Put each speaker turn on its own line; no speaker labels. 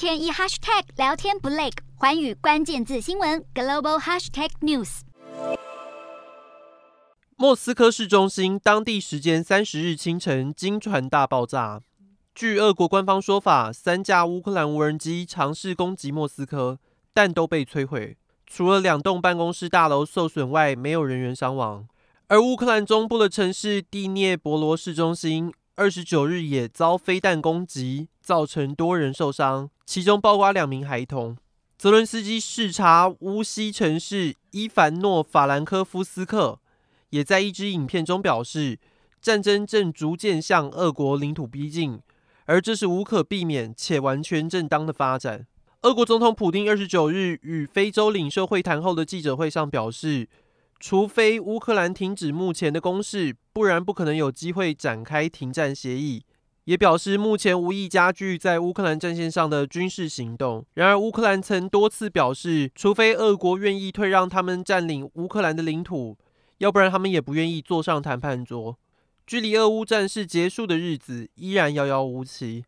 天一 hashtag 聊天不累，寰宇关键字新闻 global hashtag news。
莫斯科市中心当地时间三十日清晨惊传大爆炸。据俄国官方说法，三架乌克兰无人机尝试攻击莫斯科，但都被摧毁。除了两栋办公室大楼受损外，没有人员伤亡。而乌克兰中部的城市第聂伯罗市中心，二十九日也遭飞弹攻击，造成多人受伤，其中包括两名孩童。泽伦斯基视察乌西城市伊凡诺法兰科夫斯克，也在一支影片中表示，战争正逐渐向俄国领土逼近，而这是无可避免且完全正当的发展。俄国总统普丁二十九日与非洲领袖会谈后的记者会上表示，除非乌克兰停止目前的攻势，不然不可能有机会展开停战协议。也表示目前无意加剧在乌克兰战线上的军事行动。然而，乌克兰曾多次表示，除非俄国愿意退让他们占领乌克兰的领土。要不然，他们也不愿意坐上谈判桌。距离俄乌战事结束的日子依然遥遥无期。